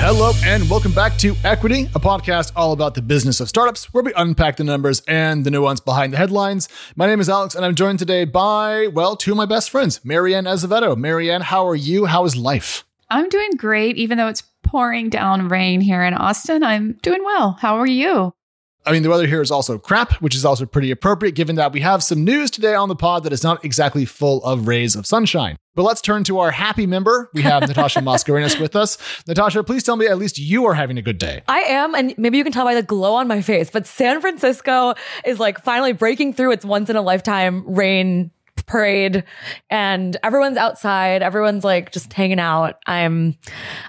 Hello, and welcome back to Equity, a podcast all about the business of startups, where we unpack the numbers and the nuance behind the headlines. My name is Alex, and I'm joined today by, well, two of my best friends, Mary Ann Azevedo. Mary Ann, how are you? How is life? I'm doing great, even though it's pouring down rain here in Austin. I'm doing well. How are you? I mean, the weather here is also crap, which is also pretty appropriate given that we have some news today on the pod that is not exactly full of rays of sunshine. But let's turn to our happy member. We have Natasha Mascarenhas with us. Natasha, please tell me at least you are having a good day. I am, and maybe you can tell by the glow on my face, but San Francisco is like finally breaking through its once in a lifetime rain parade and everyone's outside. Everyone's like just hanging out. I'm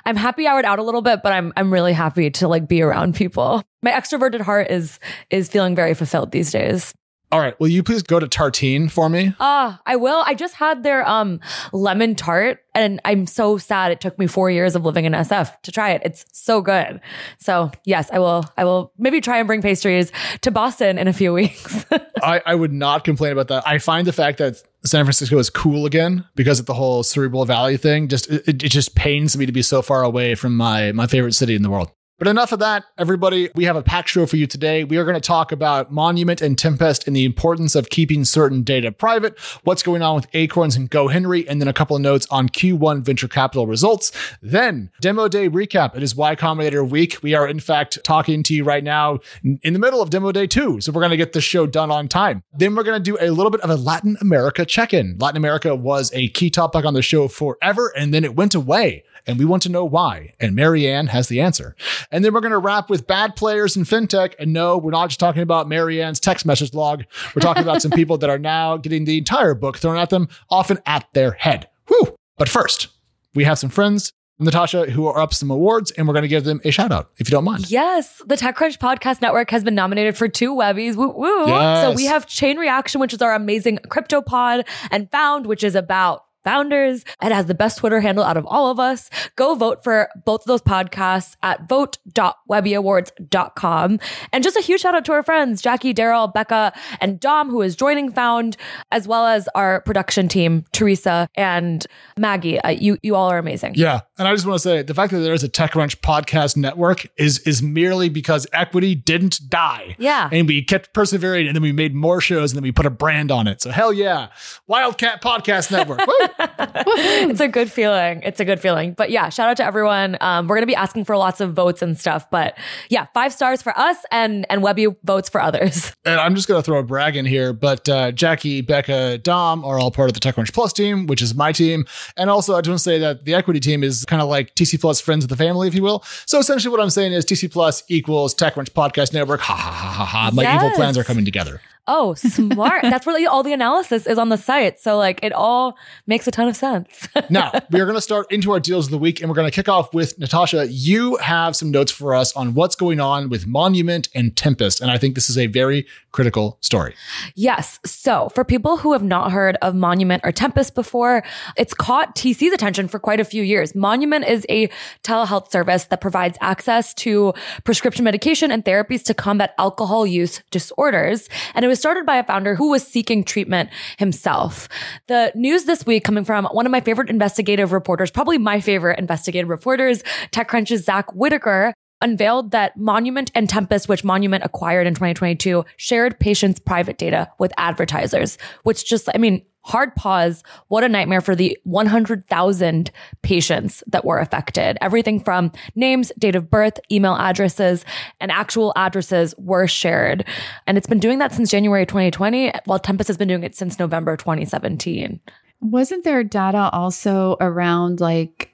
i'm happy I houred out a little bit but i'm i'm really happy to like be around people. My extroverted heart is is feeling very fulfilled these days all right. Will you please go to Tartine for me? Ah, uh, I will. I just had their um lemon tart and I'm so sad it took me 4 years of living in SF to try it. It's so good. So, yes, I will I will maybe try and bring pastries to Boston in a few weeks. I I would not complain about that. I find the fact that San Francisco is cool again because of the whole Cerebral Valley thing. Just it, it just pains me to be so far away from my my favorite city in the world. But enough of that, everybody. We have a packed show for you today. We are going to talk about Monument and Tempest and the importance of keeping certain data private, what's going on with Acorns and GoHenry, and then a couple of notes on Q1 venture capital results. Then, Demo Day recap. It is Y Combinator week. We are, in fact, talking to you right now in the middle of Demo Day 2. So we're going to get this show done on time. Then we're going to do a little bit of a Latin America check in. Latin America was a key topic on the show forever, and then it went away and we want to know why. And Mary Ann has the answer. And then we're going to wrap with bad players in fintech. And no, we're not just talking about Mary Ann's text message log. We're talking about some people that are now getting the entire book thrown at them, often at their head. Whew. But first, we have some friends Natasha, who are up some awards, and we're going to give them a shout out if you don't mind. Yes, the TechCrunch Podcast Network has been nominated for two Webbies. Woo woo! Yes. So we have Chain Reaction, which is our amazing crypto pod, and Found, which is about founders. It has the best Twitter handle out of all of us. Go vote for both of those podcasts at vote.webbyawards.com. And just a huge shout out to our friends, Jackie, Daryl, Becca, and Dom, who is joining Found, as well as our production team, Teresa and Maggie. Uh, you, you all are amazing. Yeah. And I just want to say the fact that there is a TechCrunch podcast network is, is merely because equity didn't die. Yeah. And we kept persevering and then we made more shows and then we put a brand on it. So hell yeah. Wildcat Podcast Network. it's a good feeling. It's a good feeling. But yeah, shout out to everyone. Um, we're gonna be asking for lots of votes and stuff. But yeah, five stars for us and and Webby votes for others. And I'm just gonna throw a brag in here, but uh, Jackie, Becca, Dom are all part of the TechCrunch Plus team, which is my team. And also, I just want to say that the equity team is kind of like TC Plus friends of the family, if you will. So essentially, what I'm saying is TC Plus equals TechCrunch Podcast Network. Ha ha ha ha ha. My yes. evil plans are coming together. Oh, smart. That's where all the analysis is on the site. So like it all makes a ton of sense. now, we are going to start into our deals of the week and we're going to kick off with Natasha. You have some notes for us on what's going on with Monument and Tempest. And I think this is a very critical story. Yes. So for people who have not heard of Monument or Tempest before, it's caught TC's attention for quite a few years. Monument is a telehealth service that provides access to prescription medication and therapies to combat alcohol use disorders. And it was started by a founder who was seeking treatment himself. The news this week coming from one of my favorite investigative reporters, probably my favorite investigative reporters, TechCrunch's Zack Whittaker, unveiled that Monument and Tempest, which Monument acquired in 2022, shared patients' private data with advertisers, which just, I mean, hard pause. What a nightmare for the 100,000 patients that were affected. Everything from names, date of birth, email addresses, and actual addresses were shared. And it's been doing that since January 2020, while Tempest has been doing it since November 2017. Wasn't there data also around like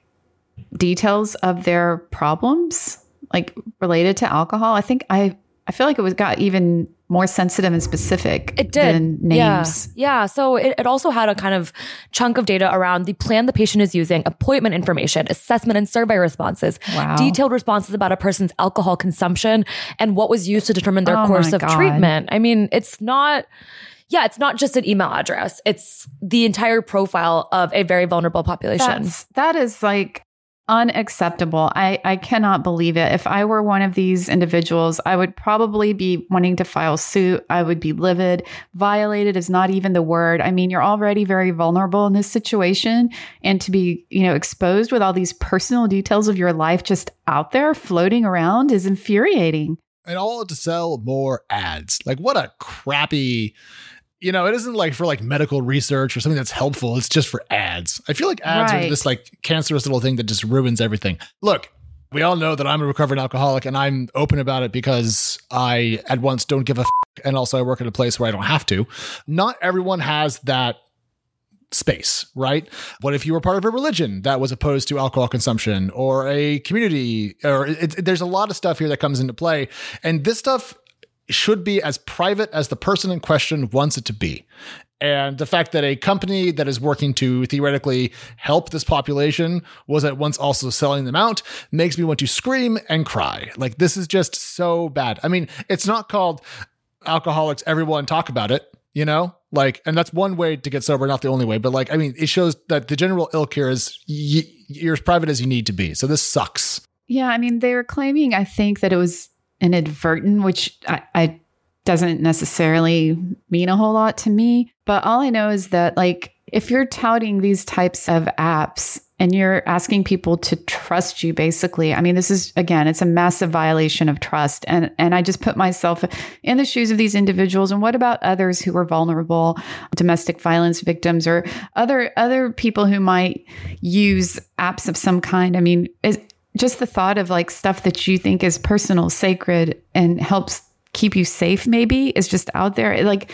details of their problems, like related to alcohol? I think I I feel like it was got even more sensitive and specific it did. names. Yeah. yeah. So it, it also had a kind of chunk of data around the plan the patient is using, appointment information, assessment and survey responses, wow. detailed responses about a person's alcohol consumption, and what was used to determine their oh course of God. treatment. I mean, it's not yeah, it's not just an email address. It's the entire profile of a very vulnerable population. That's, that is like unacceptable. I, I cannot believe it. If I were one of these individuals, I would probably be wanting to file suit. I would be livid. Violated is not even the word. I mean, you're already very vulnerable in this situation. And to be, you know, exposed with all these personal details of your life just out there floating around is infuriating. And all to sell more ads. Like, what a crappy you know, it isn't like for like medical research or something that's helpful. It's just for ads. I feel like ads right. are this like cancerous little thing that just ruins everything. Look, we all know that I'm a recovering alcoholic and I'm open about it because I at once don't give a f- and also I work at a place where I don't have to. Not everyone has that space, right? What if you were part of a religion that was opposed to alcohol consumption or a community or it, it, there's a lot of stuff here that comes into play and this stuff should be as private as the person in question wants it to be. And the fact that a company that is working to theoretically help this population was at once also selling them out makes me want to scream and cry. Like, this is just so bad. I mean, it's not called alcoholics, everyone talk about it, you know? Like, and that's one way to get sober, not the only way. But like, I mean, it shows that the general ilk here is y- you're as private as you need to be. So this sucks. Yeah. I mean, they were claiming, I think, that it was inadvertent, which I, I doesn't necessarily mean a whole lot to me. But all I know is that, like, if you're touting these types of apps and you're asking people to trust you basically i mean this is again it's a massive violation of trust and and i just put myself in the shoes of these individuals and what about others who are vulnerable domestic violence victims or other other people who might use apps of some kind i mean just the thought of like stuff that you think is personal, sacred, and helps keep you safe, maybe is just out there. It, like,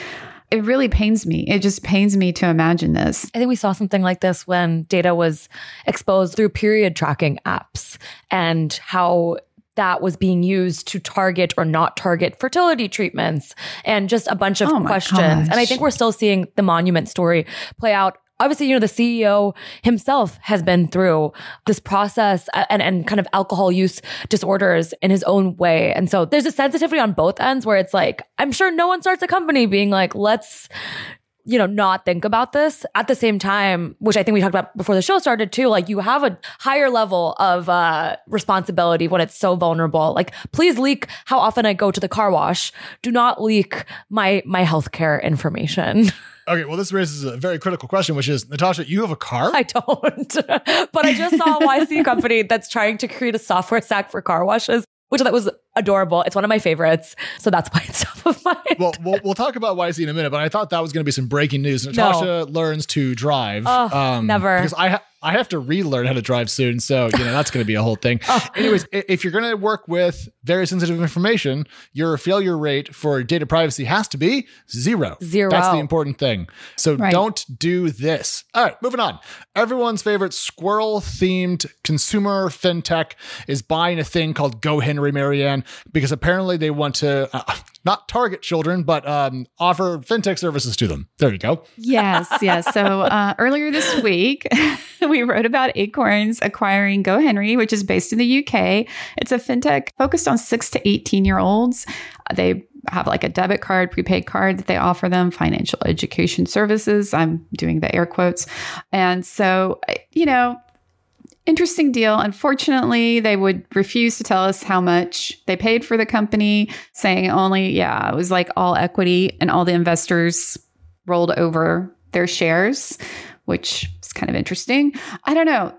it really pains me. It just pains me to imagine this. I think we saw something like this when data was exposed through period tracking apps and how that was being used to target or not target fertility treatments and just a bunch of oh questions. Gosh. And I think we're still seeing the monument story play out obviously, you know, the CEO himself has been through this process and, and kind of alcohol use disorders in his own way. And so there's a sensitivity on both ends where it's like, I'm sure no one starts a company being like, let's you know, not think about this at the same time, which I think we talked about before the show started too. Like you have a higher level of uh, responsibility when it's so vulnerable. Like please leak how often I go to the car wash. Do not leak my my healthcare information. Okay, well, this raises a very critical question, which is Natasha, you have a car? I don't, but I just saw a YC company that's trying to create a software stack for car washes which that was adorable. It's one of my favorites. So that's why it's top of mind. Well, we'll, we'll talk about YC in a minute, but I thought that was going to be some breaking news. Natasha no. learns to drive. Oh, um, never. Because I, ha- I have to relearn how to drive soon. So, you know, that's going to be a whole thing. oh. Anyways, if you're going to work with very sensitive information, your failure rate for data privacy has to be zero. Zero. That's the important thing. So right. don't do this. All right, moving on. Everyone's favorite squirrel themed consumer fintech is buying a thing called Go Henry Mary Ann because apparently they want to. Uh, not target children, but um, offer fintech services to them. There you go. yes, yes. So uh, earlier this week, we wrote about Acorns acquiring GoHenry, which is based in the UK. It's a fintech focused on six to 18 year olds. They have like a debit card, prepaid card that they offer them, financial education services. I'm doing the air quotes. And so, you know, interesting deal. Unfortunately, they would refuse to tell us how much they paid for the company, saying only, yeah, it was like all equity and all the investors rolled over their shares, which is kind of interesting. I don't know.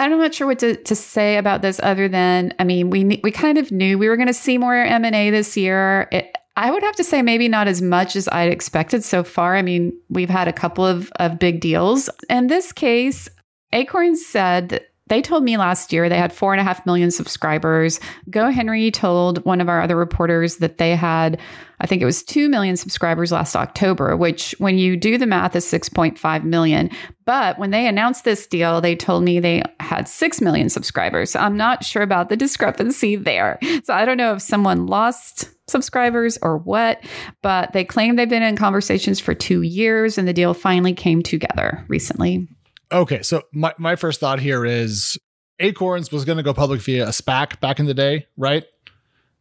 I'm not sure what to, to say about this other than, I mean, we we kind of knew we were going to see more M&A this year. It, I would have to say maybe not as much as I'd expected so far. I mean, we've had a couple of, of big deals. In this case, Acorn said they told me last year they had four and a half million subscribers. GoHenry told one of our other reporters that they had, I think it was 2 million subscribers last October, which when you do the math is 6.5 million. But when they announced this deal, they told me they had 6 million subscribers. So I'm not sure about the discrepancy there. So I don't know if someone lost subscribers or what, but they claim they've been in conversations for two years and the deal finally came together recently. Okay, so my, my first thought here is Acorns was going to go public via a SPAC back in the day, right?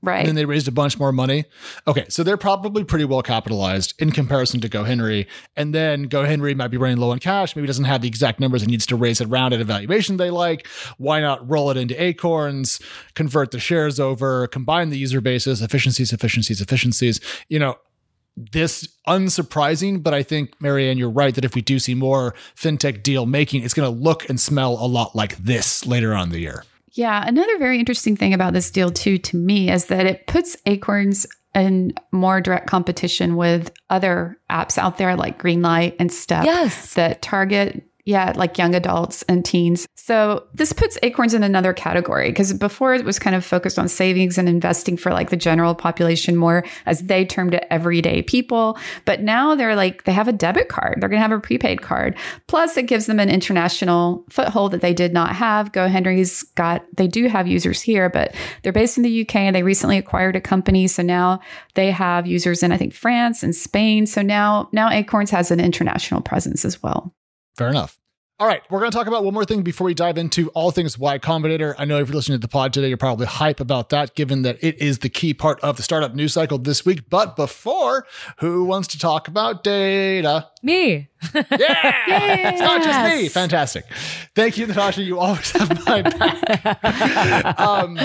Right. And then they raised a bunch more money. Okay, so they're probably pretty well capitalized in comparison to GoHenry. And then GoHenry might be running low on cash, maybe doesn't have the exact numbers and needs to raise it around at a valuation they like. Why not roll it into Acorns, convert the shares over, combine the user bases, efficiencies, efficiencies, efficiencies. You know, this unsurprising, but I think Mary Ann, you're right that if we do see more fintech deal making, it's going to look and smell a lot like this later on in the year. Yeah. Another very interesting thing about this deal, too, to me, is that it puts Acorns in more direct competition with other apps out there like Greenlight and Step Yes. that target yeah, like young adults and teens. So this puts Acorns in another category because before it was kind of focused on savings and investing for like the general population more, as they termed it, everyday people. But now they're like, they have a debit card, they're going to have a prepaid card. Plus, it gives them an international foothold that they did not have. GoHenry's got, they do have users here, but they're based in the UK and they recently acquired a company. So now they have users in, I think, France and Spain. So now, now Acorns has an international presence as well. Fair enough. All right, we're going to talk about one more thing before we dive into all things Y Combinator. I know if you're listening to the pod today, you're probably hype about that, given that it is the key part of the startup news cycle this week. But before, who wants to talk about data? Me. Yeah, it's not just me. Fantastic. Thank you, Natasha. You always have my back. um,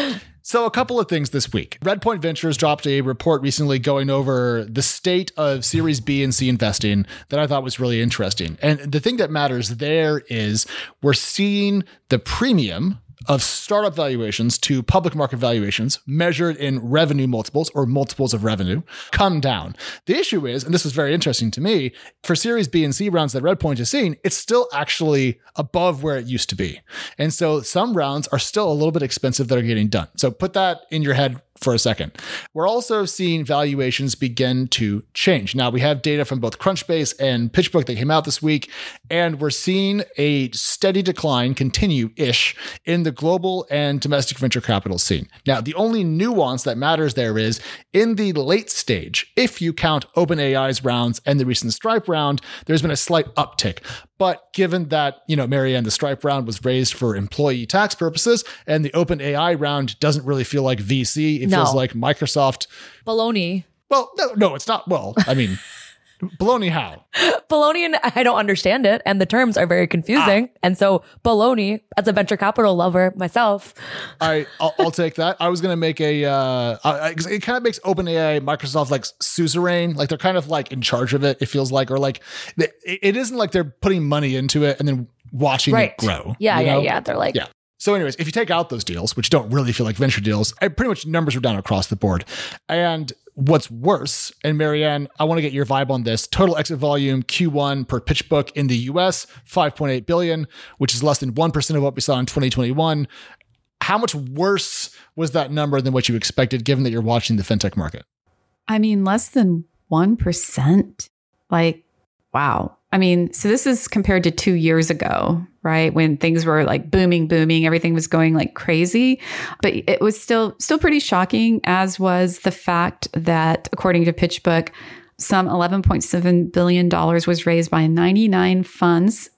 so, a couple of things this week. Redpoint Ventures dropped a report recently going over the state of Series B and C investing that I thought was really interesting. And the thing that matters there is we're seeing the premium of startup valuations to public market valuations measured in revenue multiples or multiples of revenue come down. The issue is, and this was very interesting to me, for Series B and C rounds that Redpoint is seeing, it's still actually above where it used to be. And so some rounds are still a little bit expensive that are getting done. So put that in your head for a second. We're also seeing valuations begin to change. Now, we have data from both Crunchbase and PitchBook that came out this week, and we're seeing a steady decline continue ish in the global and domestic venture capital scene. Now, the only nuance that matters there is in the late stage, if you count OpenAI's rounds and the recent Stripe round, there's been a slight uptick. But given that, you know, Mary Ann, the Stripe round was raised for employee tax purposes and the OpenAI round doesn't really feel like VC. No. Feels like Microsoft. Baloney. Well, no, no, it's not. Well, I mean, baloney how? Baloney and I don't understand it. And the terms are very confusing. And so baloney, as a venture capital lover myself, I, I'll, I'll take that. I was going to make a, uh, I, it kind of makes OpenAI, Microsoft like suzerain. Like they're kind of like in charge of it, it feels like, or like it, it isn't like they're putting money into it and then watching right. it grow. Yeah, you yeah, know? yeah. They're like, Yeah. So, anyways, if you take out those deals, which don't really feel like venture deals, I, pretty much numbers are down across the board. And what's worse, and Mary Ann, I want to get your vibe on this. Total exit volume Q1 per PitchBook in the US, 5.8 billion, which is less than 1% of what we saw in 2021. How much worse was that number than what you expected, given that you're watching the fintech market? I mean, less than 1%. Like, wow. I mean, so this is compared to two years ago, right? When things were like booming, booming, everything was going like crazy. But it was still, still pretty shocking, as was the fact that, according to PitchBook, some $11.7 billion was raised by 99 funds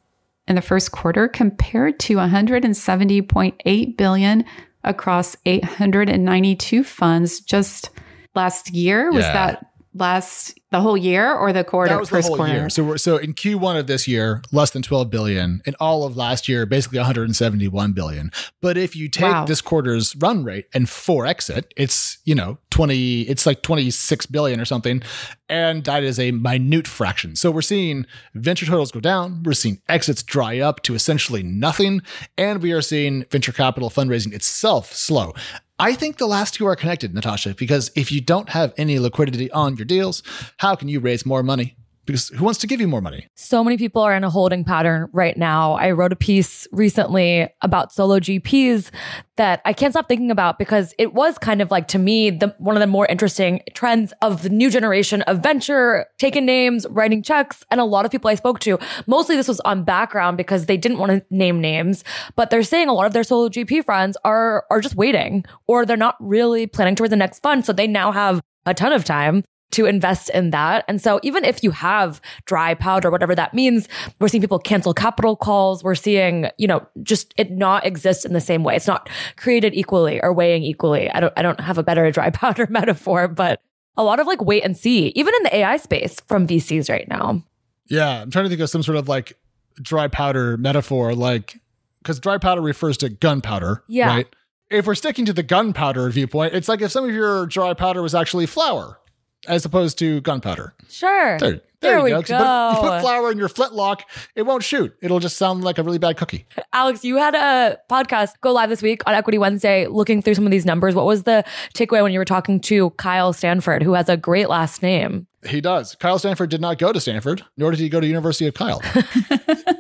in the first quarter compared to 170.8 billion across 892 funds just last year. Was Yeah. that last the whole year or the quarter That was the whole quarter? year. So, we're, so in Q1 of this year, less than 12 billion. In all of last year, basically 171 billion. But if you take Wow. this quarter's run rate and 4x it, it's, you know, 20, it's like 26 billion or something. And that is a minute fraction. So we're seeing venture totals go down. We're seeing exits dry up to essentially nothing. And we are seeing venture capital fundraising itself slow. I think the last two are connected, Natasha, because if you don't have any liquidity on your deals, how can you raise more money? Because who wants to give you more money? so many people are in a holding pattern right now. I wrote a piece recently about solo GPs that I can't stop thinking about because it was kind of like to me the one of the more interesting trends of the new generation of venture, taking names, writing checks, and a lot of people I spoke to, mostly this was on background because they didn't want to name names, but they're saying a lot of their solo GP friends are are just waiting or they're not really planning towards the next fund, so they now have a ton of time to invest in that. And so even if you have dry powder, whatever that means, we're seeing people cancel capital calls. We're seeing, you know, just it not exist in the same way. It's not created equally or weighing equally. I don't, I don't have a better dry powder metaphor, but a lot of like wait and see, even in the AI space from VCs right now. Yeah. I'm trying to think of some sort of like dry powder metaphor, like, because dry powder refers to gunpowder. Yeah. Right. If we're sticking to the gunpowder viewpoint, it's like if some of your dry powder was actually flour as opposed to gunpowder. Sure. There, there, There you we go. 'Cause you put- You put flour in your flintlock, it won't shoot. It'll just sound like a really bad cookie. Alex, you had a podcast go live this week on Equity Wednesday looking through some of these numbers. What was the takeaway when you were talking to Kyle Stanford, who has a great last name? He does. Kyle Stanford did not go to Stanford, nor did he go to University of Kyle.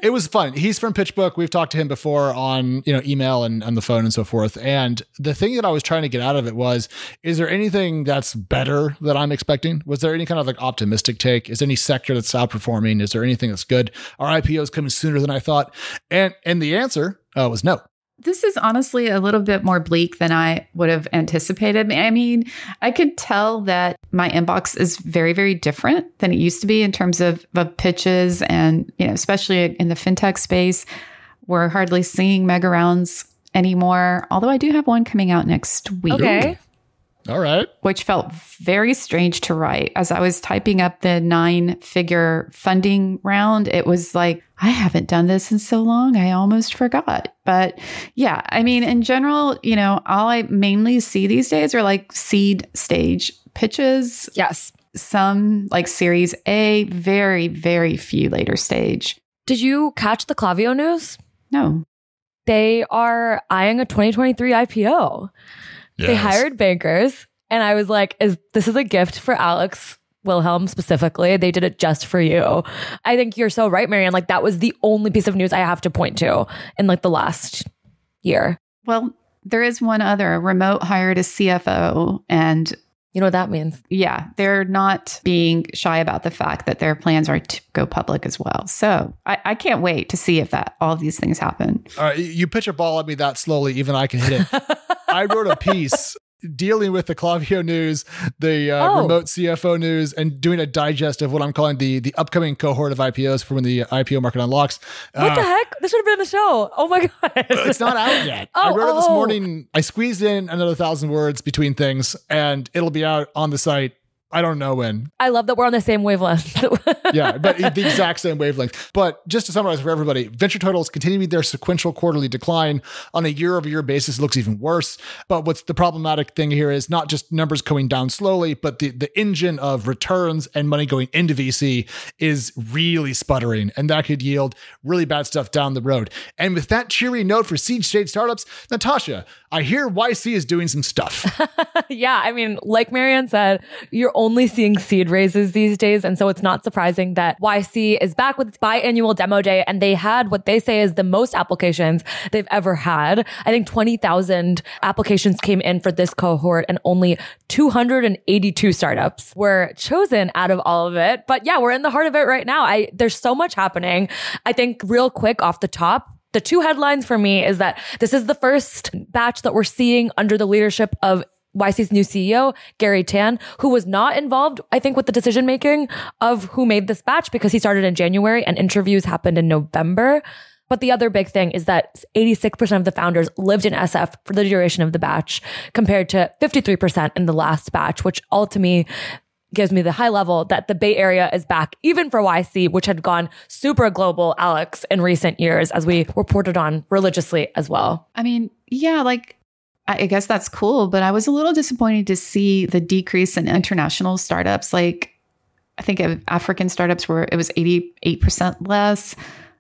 it was fun. He's from PitchBook. We've talked to him before on you know email and on the phone and so forth. And the thing that I was trying to get out of it was: is there anything that's better that I'm expecting? Was there any kind of like optimistic take? Is there any sector that's outperforming? Is there anything that's good? Our IPO is coming sooner than I thought? And and the answer uh, was no. This is honestly a little bit more bleak than I would have anticipated. I mean, I could tell that my inbox is very, very different than it used to be in terms of, of pitches and, you know, especially in the fintech space. We're hardly seeing mega rounds anymore, although I do have one coming out next week. Okay. All right. which felt very strange to write. As I was typing up the nine figure funding round, it was like, I haven't done this in so long. I almost forgot. But yeah, I mean, in general, you know, all I mainly see these days are like seed stage pitches, Yes. some like series A, very, very few later stage. Did you catch the Klaviyo news? No. They are eyeing a 2023 IPO. They hired bankers, and I was like, "Is this is a gift for Alex Wilhelm specifically? They did it just for you." I think you're so right, Mary Ann. Like that was the only piece of news I have to point to in like the last year. Well, there is one other remote hired a CFO and You know what that means? yeah, they're not being shy about the fact that their plans are to go public as well. So I, I can't wait to see if that all of these things happen. All right, you pitch a ball at me that slowly, even I can hit it. I wrote a piece dealing with the Klaviyo news, the uh, Oh. remote CFO news, and doing a digest of what I'm calling the the upcoming cohort of IPOs for when the IPO market unlocks. What Uh, the heck? This would have been the show. Oh my god! It's not out yet. Oh, I Oh, wrote it this oh. morning. I squeezed in another thousand words between things, and it'll be out on the site. I don't know when. I love that we're on the same wavelength. Yeah, but the exact same wavelength. But just to summarize for everybody, venture totals continue their sequential quarterly decline. On a year over year basis, it looks even worse. But what's the problematic thing here is not just numbers going down slowly, but the, the engine of returns and money going into VC is really sputtering. And that could yield really bad stuff down the road. And with that cheery note for seed stage startups, Natasha, I hear YC is doing some stuff. yeah, I mean, like Marianne said, you're only seeing seed raises these days. And so it's not surprising that YC is back with its biannual demo day. And they had what they say is the most applications they've ever had. I think 20,000 applications came in for this cohort and only 282 startups were chosen out of all of it. But yeah, we're in the heart of it right now. I, there's so much happening. I think real quick off the top, the two headlines for me is that this is the first batch that we're seeing under the leadership of YC's new CEO, Garry Tan, who was not involved, I think, with the decision making of who made this batch because he started in January and interviews happened in November. But the other big thing is that 86% of the founders lived in SF for the duration of the batch compared to 53% in the last batch, which all to me gives me the high level that the Bay Area is back, even for YC, which had gone super global, Alex, in recent years, as we reported on religiously as well. I mean, yeah, like I guess that's cool, but I was a little disappointed to see the decrease in international startups. Like I think African startups were it was 88% less.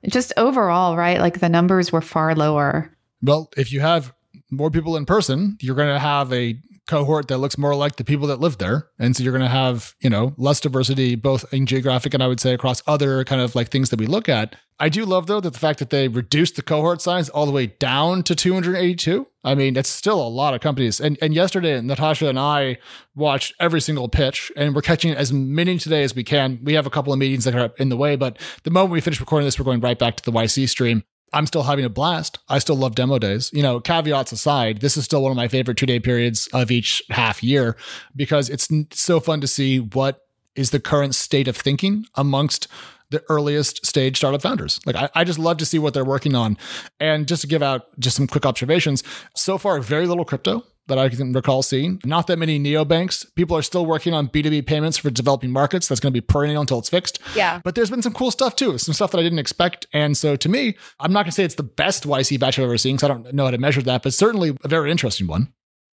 Just overall, right? Like the numbers were far lower. Well, if you have more people in person, you're going to have a cohort that looks more like the people that live there. And so you're going to have, you know, less diversity, both in geographic and I would say across other kind of like things that we look at. I do love though that the fact that they reduced the cohort size all the way down to 282. I mean, it's still a lot of companies. And and yesterday, Natasha and I watched every single pitch and we're catching as many today as we can. We have a couple of meetings that are in the way, but the moment we finish recording this, we're going right back to the YC stream. I'm still having a blast. I still love demo days. You know, caveats aside, this is still one of my favorite two day periods of each half year because it's so fun to see what is the current state of thinking amongst the earliest stage startup founders. Like I, I, just love to see what they're working on. And just to give out just some quick observations, so far very little crypto that I can recall seeing. Not that many neobanks. People are still working on B2B payments for developing markets. That's going to be perennial until it's fixed. Yeah. But there's been some cool stuff too, some stuff that I didn't expect. And so to me, I'm not going to say it's the best YC batch I've ever seen because I don't know how to measure that, but certainly a very interesting one.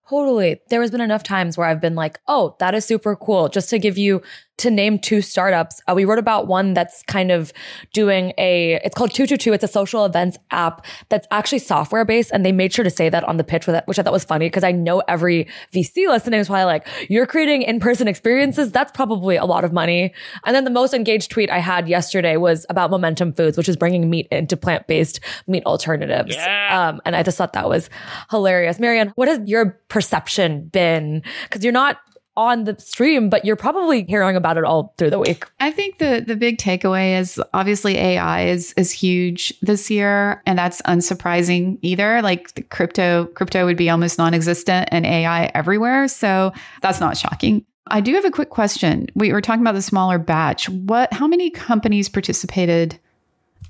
Totally. There has been enough times where I've been like, oh, that is super cool. Just to give you to name two startups. Uh, we wrote about one that's kind of doing a, it's called 222. It's a social events app that's actually software based. And they made sure to say that on the pitch with it, which I thought was funny because I know every VC listening is probably like, you're creating in-person experiences. That's probably a lot of money. And then the most engaged tweet I had yesterday was about Momentum Foods, which is bringing meat into plant-based meat alternatives. Yeah. Um, and I just thought that was hilarious. Mary Ann, what has your perception been? Cause you're not on the stream, but you're probably hearing about it all through the week. I think the the big takeaway is obviously AI is is huge this year, and that's unsurprising either. Like the crypto crypto would be almost non-existent and AI everywhere, so that's not shocking. I do have a quick question. We were talking about the smaller batch. What how many companies participated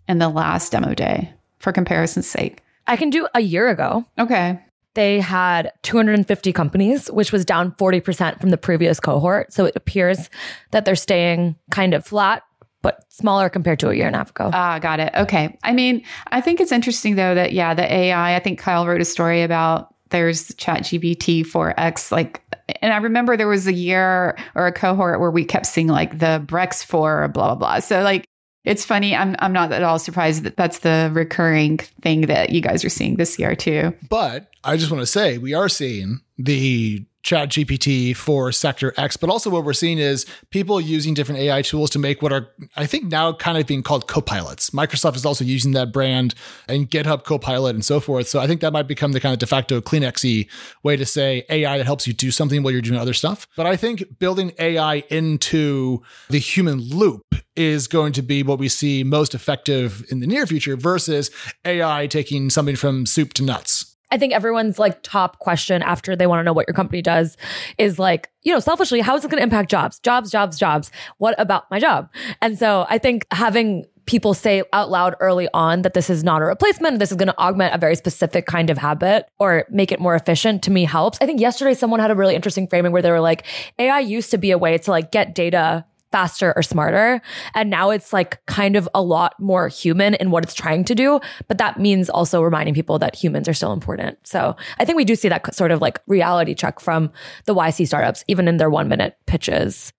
in the last demo day for comparison's sake? I can do a year ago. Okay they had 250 companies, which was down 40% from the previous cohort. So it appears that they're staying kind of flat, but smaller compared to a year and a half ago. Ah, got it. Okay. I mean, I think it's interesting though that, yeah, the AI, I think Kyle wrote a story about there's ChatGPT 4X, like, and I remember there was a year or a cohort where we kept seeing like the Brex 4, blah, blah, blah. So, like, it's funny. I'm I'm not at all surprised that that's the recurring thing that you guys are seeing this year too. But I just want to say we are seeing the ChatGPT for sector X, but also what we're seeing is people using different AI tools to make what are, I think now kind of being called copilots. Microsoft is also using that brand and GitHub Copilot and so forth. So I think that might become the kind of de facto Kleenexy way to say AI that helps you do something while you're doing other stuff. But I think building AI into the human loop is going to be what we see most effective in the near future versus AI taking something from soup to nuts. I think everyone's like top question after they want to know what your company does is like, you know, selfishly, how is it going to impact jobs? Jobs, jobs, jobs. What about my job? And so I think having people say out loud early on that this is not a replacement, this is going to augment a very specific kind of habit or make it more efficient to me helps. I think yesterday someone had a really interesting framing where they were like, AI used to be a way to like get data faster or smarter. And now it's like kind of a lot more human in what it's trying to do. But that means also reminding people that humans are still important. So I think we do see that sort of like reality check from the YC startups, even in their one minute pitches.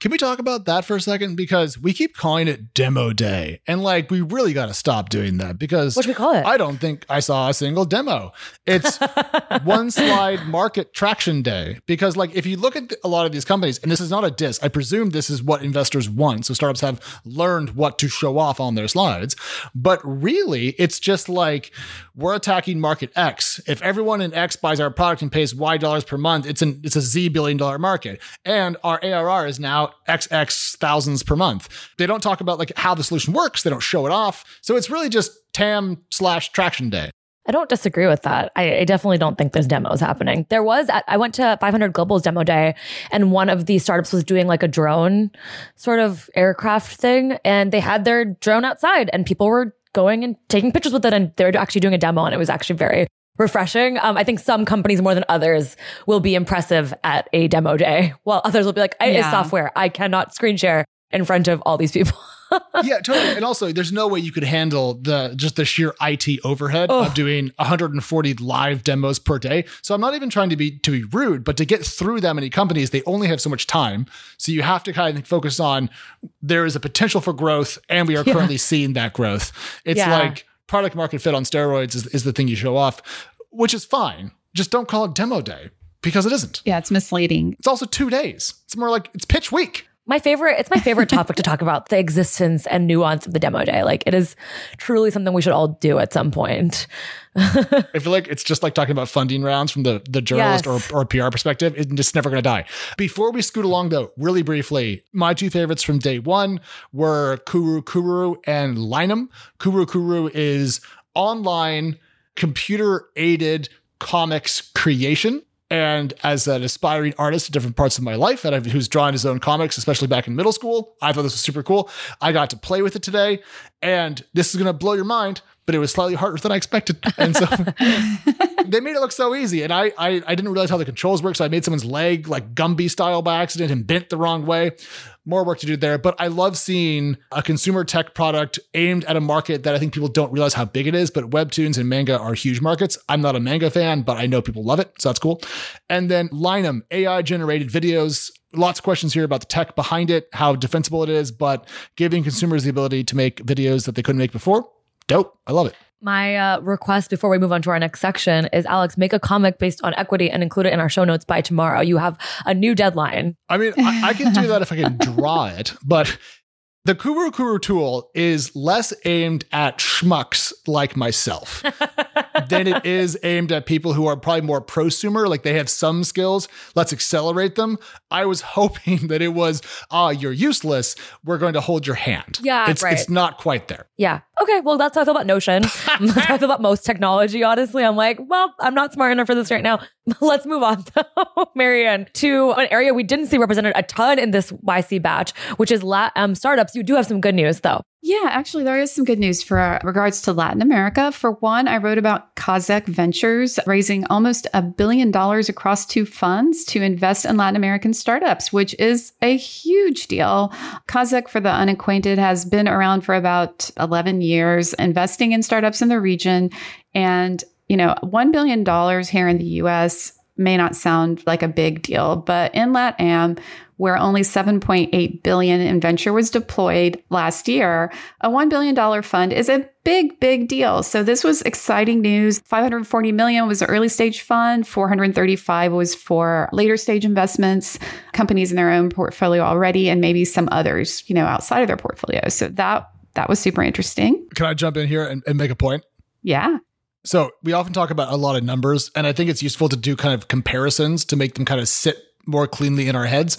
Can we talk about that for a second? Because we keep calling it demo day. And like, we really got to stop doing that because what do we call it? I don't think I saw a single demo. It's one slide market traction day. Because like, if you look at a lot of these companies, and this is not a diss, I presume this is what investors want. So startups have learned what to show off on their slides. But really, it's just like, we're attacking market X. If everyone in X buys our product and pays Y dollars per month, it's an it's a Z billion dollar market. And our ARR is now XX thousands per month. They don't talk about like how the solution works. They don't show it off. So it's really just TAM slash traction day. I don't disagree with that. I, I, definitely don't think there's demos happening. There was, I went to 500 Global's demo day, and one of the startups was doing like a drone sort of aircraft thing, and they had their drone outside, and people were going and taking pictures with it, and they're actually doing a demo, and it was actually very refreshing. Um, I think some companies more than others will be impressive at a demo day, while others will be like, "It yeah. is software. I cannot screen share in front of all these people." yeah, totally. And also, there's no way you could handle the just the sheer IT overhead of doing 140 live demos per day. So I'm not even trying to be to be rude, but to get through that many companies, they only have so much time. So you have to kind of focus on there is a potential for growth, and we are yeah. currently seeing that growth. It's yeah. like product market fit on steroids is, is the thing you show off, which is fine. Just don't call it demo day because it isn't. Yeah, it's misleading. It's also two days. It's more like it's pitch week my favorite it's my favorite topic to talk about the existence and nuance of the demo day. Like it is truly something we should all do at some point. I feel like it's just like talking about funding rounds from the the journalist yes. or, or pr perspective. It's just never going to die. Before we scoot along though really briefly my two favorites from day one were kuru kuru and linum kuru kuru is online computer aided comics creation. And as an aspiring artist in different parts of my life, and I've, who's drawn his own comics, especially back in middle school, I thought this was super cool. I got to play with it today, and this is going to blow your mind. But it was slightly harder than I expected, and so they made it look so easy. And I, I, I didn't realize how the controls work, so I made someone's leg like Gumby style by accident and bent the wrong way. More work to do there, but I love seeing a consumer tech product aimed at a market that I think people don't realize how big it is. But webtoons and manga are huge markets. I'm not a manga fan, but I know people love it, so that's cool. And then Linum, AI generated videos lots of questions here about the tech behind it, how defensible it is, but giving consumers the ability to make videos that they couldn't make before. Dope. I love it. My uh, request before we move on to our next section is Alex, make a comic based on equity and include it in our show notes by tomorrow. You have a new deadline. I mean, I, I can do that if I can draw it, but the Kuru Kuru tool is less aimed at schmucks like myself than it is aimed at people who are probably more prosumer, like they have some skills. Let's accelerate them. I was hoping that it was, ah, you're useless. We're going to hold your hand. Yeah, it's, right. it's not quite there. Yeah. Okay. Well, that's how I feel about Notion. that's how I feel about most technology, honestly. I'm like, well, I'm not smart enough for this right now. Let's move on, though, Mary Ann, to an area we didn't see represented a ton in this YC batch, which is LATAM startups. You do have some good news, though. Yeah, actually, there is some good news for uh, regards to Latin America. For one, I wrote about Kaszek Ventures raising almost a billion dollars across two funds to invest in Latin American startups, which is a huge deal. Kaszek, for the unacquainted, has been around for about 11 years, investing in startups in the region. And, you know, $1 billion here in the US may not sound like a big deal, but in LATAM, where only 7.8 billion in venture was deployed last year, a $1 billion fund is a big, big deal. So this was exciting news. 540 million was an early stage fund, 435 was for later stage investments, companies in their own portfolio already, and maybe some others, you know, outside of their portfolio. So that that was super interesting. Can I jump in here and, and make a point? Yeah. So we often talk about a lot of numbers, and I think it's useful to do kind of comparisons to make them kind of sit more cleanly in our heads.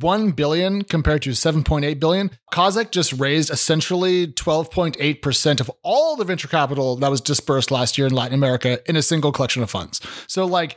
1 billion compared to 7.8 billion. Kaszek just raised essentially 12.8% of all the venture capital that was dispersed last year in Latin America in a single collection of funds. So like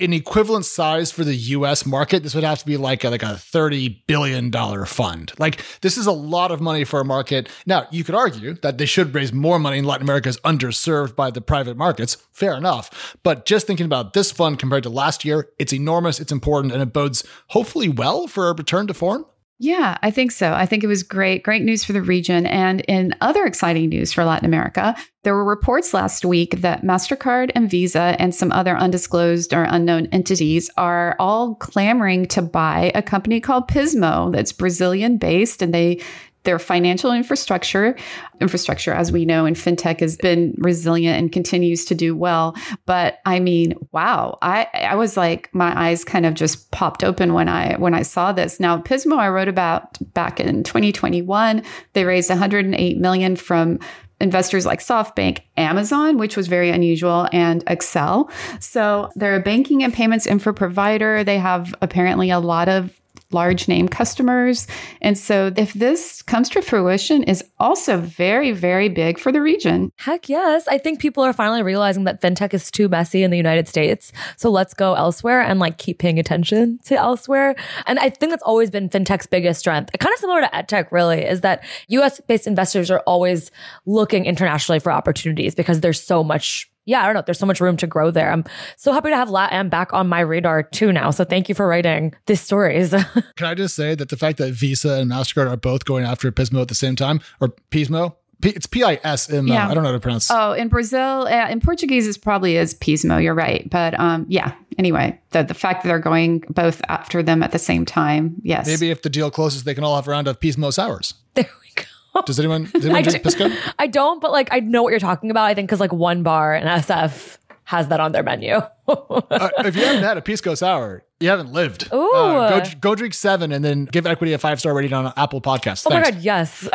in equivalent size for the US market, this would have to be like a, like a 30 billion dollar fund. Like this is a lot of money for a market. Now, you could argue that they should raise more money in Latin America is underserved by the private markets. Fair enough. But just thinking about this fund compared to last year, it's enormous, it's important and it bodes hopefully well for a return to form. Yeah, I think so. I think it was great, great news for the region. And in other exciting news for Latin America, there were reports last week that MasterCard and Visa and some other undisclosed or unknown entities are all clamoring to buy a company called Pismo that's Brazilian based and they their financial infrastructure infrastructure as we know in fintech has been resilient and continues to do well but i mean wow i i was like my eyes kind of just popped open when i when i saw this now pismo i wrote about back in 2021 they raised 108 million from investors like SoftBank, Amazon, which was very unusual, and Accel. So they're a banking and payments infra provider. They have apparently a lot of large name customers. And so if this comes to fruition is also very very big for the region. Heck yes. I think people are finally realizing that fintech is too messy in the United States. So let's go elsewhere and like keep paying attention to elsewhere. And I think that's always been fintech's biggest strength. Kind of similar to edtech really is that US based investors are always looking internationally for opportunities because there's so much yeah, I don't know. There's so much room to grow there. I'm so happy to have LATAM back on my radar too now. So thank you for writing these stories. Can I just say that the fact that Visa and MasterCard are both going after Pismo at the same time, or Pismo, P- it's P I S M O. Yeah. I don't know how to pronounce. Oh, in Brazil, uh, in Portuguese, is probably is Pismo. You're right, but um, yeah. Anyway, the the fact that they're going both after them at the same time, yes. Maybe if the deal closes, they can all have a round of Pismo sours. there we go. Does anyone, does anyone I drink Pisco? I don't, but like I know what you're talking about. I think because like one bar in SF has that on their menu. uh, if you haven't had a Pisco sour, you haven't lived. Ooh. Uh, go, go drink seven and then give Equity a five star rating on Apple Podcasts. oh my god, yes.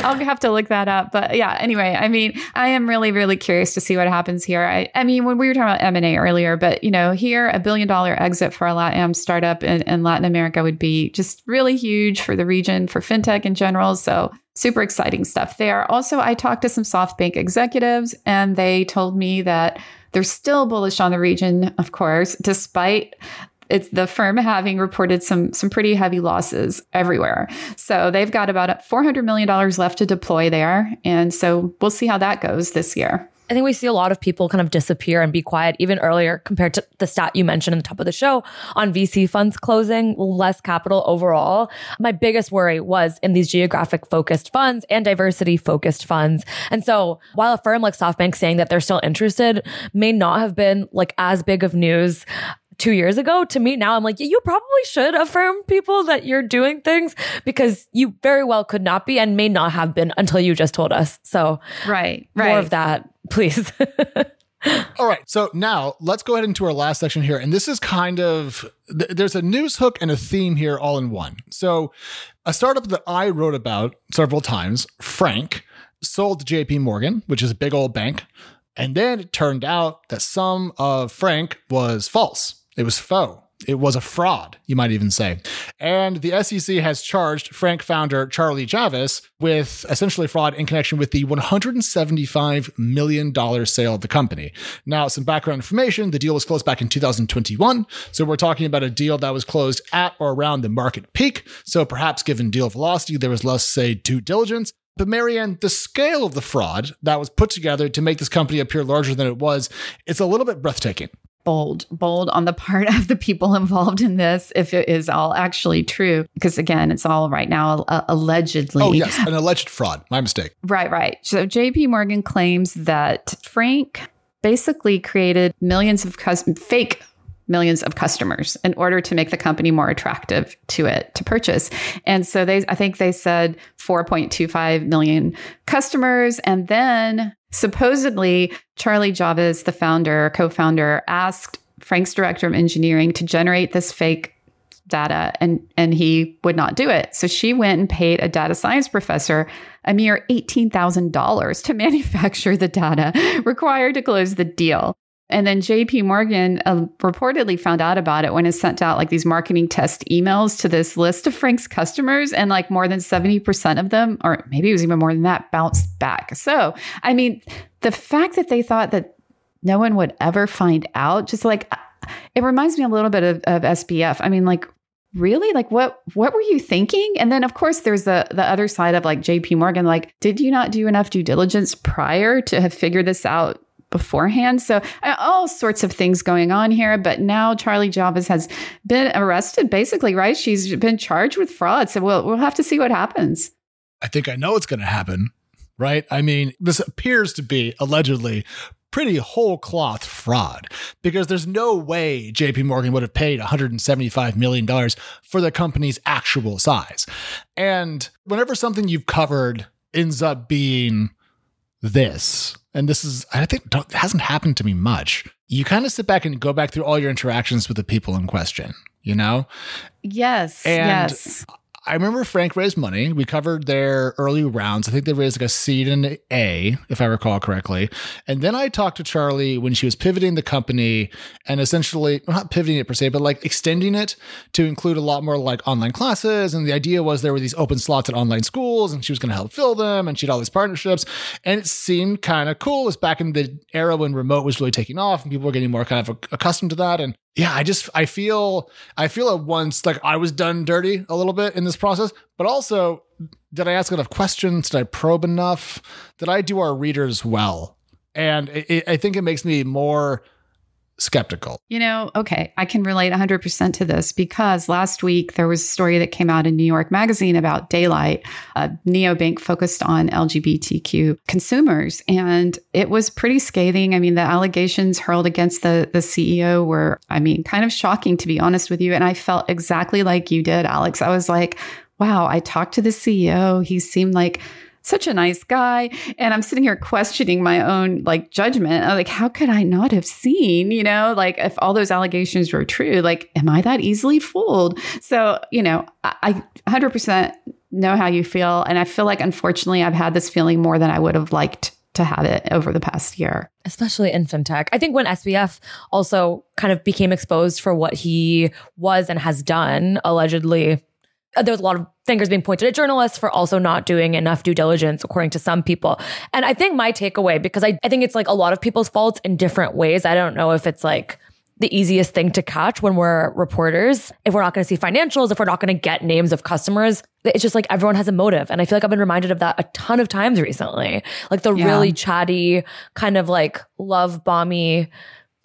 I'll have to look that up. But yeah, anyway, I mean, I am really, really curious to see what happens here. I, I mean, when we were talking about M&A earlier, but you know, here a billion dollar exit for a LATAM startup in, in Latin America would be just really huge for the region, for fintech in general. So super exciting stuff there. Also, I talked to some SoftBank executives and they told me that they're still bullish on the region, of course, despite it's the firm having reported some some pretty heavy losses everywhere. So they've got about 400 million dollars left to deploy there, and so we'll see how that goes this year. I think we see a lot of people kind of disappear and be quiet even earlier compared to the stat you mentioned in the top of the show on VC funds closing, less capital overall. My biggest worry was in these geographic focused funds and diversity focused funds. And so while a firm like SoftBank saying that they're still interested may not have been like as big of news two years ago to me now i'm like you probably should affirm people that you're doing things because you very well could not be and may not have been until you just told us so right right more of that please All right. So now let's go ahead into our last section here. And this is kind of, th- there's a news hook and a theme here all in one. So a startup that I wrote about several times, Frank, sold to JP Morgan, which is a big old bank. And then it turned out that some of Frank was false. It was faux. It was a fraud, you might even say. And the SEC has charged Frank founder Charlie Javice with essentially fraud in connection with the $175 million sale of the company. Now, some background information the deal was closed back in 2021. So we're talking about a deal that was closed at or around the market peak. So perhaps given deal velocity, there was less, say, due diligence. But Mary Ann, the scale of the fraud that was put together to make this company appear larger than it was, it's a little bit breathtaking bold, bold on the part of the people involved in this, if it is all actually true. Because again, it's all right now uh, allegedly. Oh, yes, an alleged fraud. My mistake. Right, right. So JP Morgan claims that Frank basically created millions of cus- fake millions of customers in order to make the company more attractive to it to purchase. And so they I think they said 4.25 million customers and then supposedly Charlie Javice, the founder, co-founder, asked Frank's director of engineering to generate this fake data and and he would not do it. So she went and paid a data science professor a mere $18,000 to manufacture the data required to close the deal. And then JP Morgan uh, reportedly found out about it when it sent out like these marketing test emails to this list of Frank's customers. And like more than 70% of them, or maybe it was even more than that, bounced back. So, I mean, the fact that they thought that no one would ever find out, just like it reminds me a little bit of, of SBF. I mean, like, really like what what were you thinking and then of course there's the the other side of like JP Morgan like did you not do enough due diligence prior to have figured this out beforehand. So uh, all sorts of things going on here. But now Charlie Javice has been arrested, basically, right? She's been charged with fraud. So we'll we'll have to see what happens. I think I know what's going to happen, right? I mean, this appears to be allegedly pretty whole cloth fraud because there's no way JP Morgan would have paid $175 million for the company's actual size. And whenever something you've covered ends up being this, and this is I think hasn't happened to me much. You kind of sit back and go back through all your interactions with the people in question, you know? Yes. And yes. I remember Frank raised money. We covered their early rounds. I think they raised like a seed and A, if I recall correctly. And then I talked to Charlie when she was pivoting the company and essentially not pivoting it per se, but like extending it to include a lot more like online classes. And the idea was there were these open slots at online schools and she was going to help fill them and she had all these partnerships. And it seemed kind of cool. It was back in the era when remote was really taking off and people were getting more kind of accustomed to that. And yeah, I just I feel I feel at once like I was done dirty a little bit in this process, but also did I ask enough questions? Did I probe enough? Did I do our readers well? And it, I think it makes me more skeptical. You know, okay, I can relate 100% to this because last week there was a story that came out in New York Magazine about Daylight, a neobank focused on LGBTQ consumers. And it was pretty scathing. I mean, the allegations hurled against the, the CEO were, I mean, kind of shocking, to be honest with you. And I felt exactly like you did, Alex. I was like, wow, I talked to the CEO. He seemed like, such a nice guy. And I'm sitting here questioning my own like judgment. I'm like, how could I not have seen, you know, like if all those allegations were true, like, am I that easily fooled? So, you know, I, I 100% know how you feel. And I feel like, unfortunately, I've had this feeling more than I would have liked to have it over the past year. Especially in fintech. I think when SBF also kind of became exposed for what he was and has done, allegedly Uh, there was a lot of fingers being pointed at journalists for also not doing enough due diligence, according to some people. And I think my takeaway, because I, I think it's like a lot of people's faults in different ways. I don't know if it's like the easiest thing to catch when we're reporters. If we're not going to see financials, if we're not going to get names of customers, it's just like everyone has a motive. And I feel like I've been reminded of that a ton of times recently. Like the yeah. really chatty, kind of like love bomby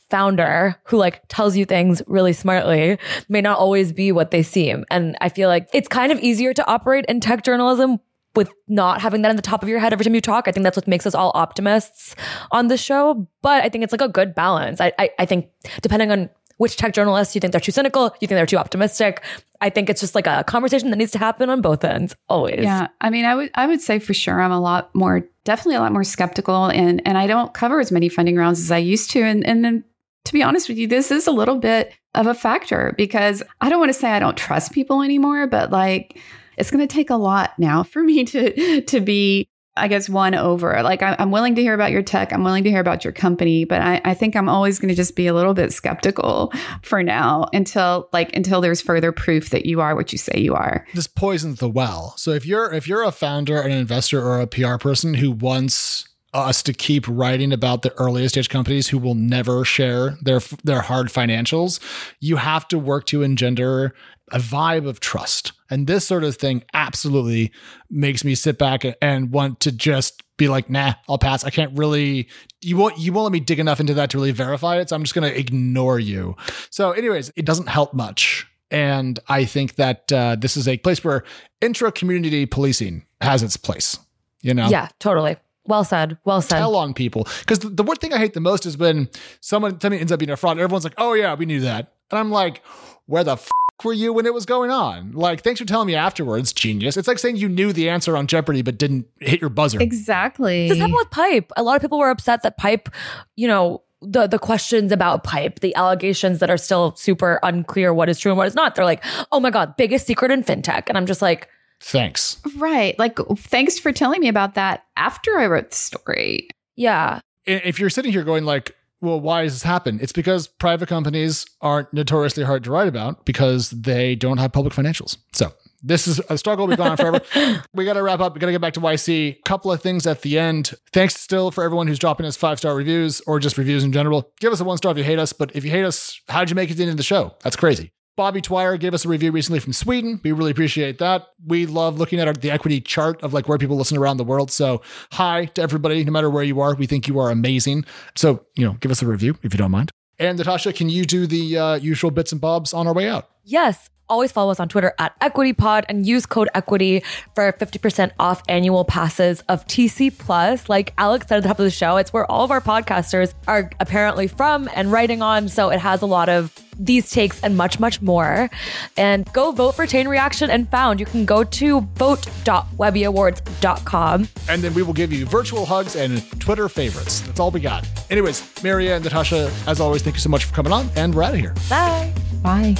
founder who like tells you things really smartly may not always be what they seem. And I feel like it's kind of easier to operate in tech journalism with not having that in the top of your head every time you talk. I think that's what makes us all optimists on the show. But I think it's like a good balance. I, I, I think depending on which tech journalists you think they're too cynical, you think they're too optimistic. I think it's just like a conversation that needs to happen on both ends always. Yeah. I mean, I would I would say for sure I'm a lot more definitely a lot more skeptical and and I don't cover as many funding rounds as I used to and and then to be honest with you, this is a little bit of a factor because I don't want to say I don't trust people anymore, but like it's going to take a lot now for me to to be I guess won over. Like I, am willing to hear about your tech. I'm willing to hear about your company, but I, I think I'm always going to just be a little bit skeptical for now until like until there's further proof that you are what you say you are. This poisons the well. So if you're if you're a founder, an investor, or a PR person who wants us to keep writing about the earliest stage companies who will never share their their hard financials, you have to work to engender a vibe of trust. And this sort of thing absolutely makes me sit back and want to just be like, nah, I'll pass. I can't really you won't you won't let me dig enough into that to really verify it. So I'm just gonna ignore you. So, anyways, it doesn't help much. And I think that uh, this is a place where intra community policing has its place. You know? Yeah, totally. Well said. Well said. Tell on people. Because the, the one thing I hate the most is when someone something ends up being a fraud. Everyone's like, oh, yeah, we knew that. And I'm like, where the f- were you when it was going on? Like, thanks for telling me afterwards, genius. It's like saying you knew the answer on Jeopardy but didn't hit your buzzer. Exactly. This happened with Pipe. A lot of people were upset that Pipe, you know, the the questions about pipe, the allegations that are still super unclear what is true and what is not. They're like, "Oh my god, biggest secret in fintech." And I'm just like, Thanks. Right. Like, thanks for telling me about that after I wrote the story. Yeah. If you're sitting here going, like, well, why does this happen? It's because private companies aren't notoriously hard to write about because they don't have public financials. So this is a struggle we've gone on forever. we got to wrap up. We got to get back to YC. Couple of things at the end. Thanks still for everyone who's dropping us five star reviews or just reviews in general. Give us a one star if you hate us. But if you hate us, how'd you make it into the show? That's crazy. Bobby Twire gave us a review recently from Sweden. We really appreciate that. We love looking at our, the equity chart of like where people listen around the world. So, hi to everybody, no matter where you are. We think you are amazing. So, you know, give us a review if you don't mind. And Natasha, can you do the uh, usual bits and bobs on our way out? Yes. Always follow us on Twitter at EquityPod and use code EQUITY for 50% off annual passes of TC Plus. Like Alex said at the top of the show, it's where all of our podcasters are apparently from and writing on. So it has a lot of these takes and much, much more. And go vote for Chain Reaction and Found. You can go to vote.webbyawards.com. And then we will give you virtual hugs and Twitter favorites. That's all we got. Anyways, Maria and Natasha, as always, thank you so much for coming on, and we're out of here. Bye. Bye.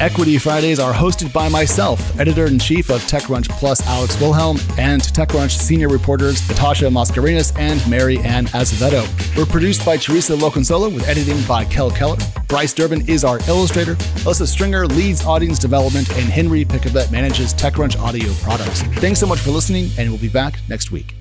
Equity Fridays are hosted by myself, editor in chief of TechCrunch Plus Alex Wilhelm, and TechCrunch senior reporters Natasha Mascarenhas and Mary Ann Azevedo. We're produced by Teresa Loconsolo with editing by Kel Keller. Bryce Durbin is our illustrator. Alyssa Stringer leads audience development, and Henry Pickavet manages TechCrunch audio products. Thanks so much for listening, and we'll be back next week.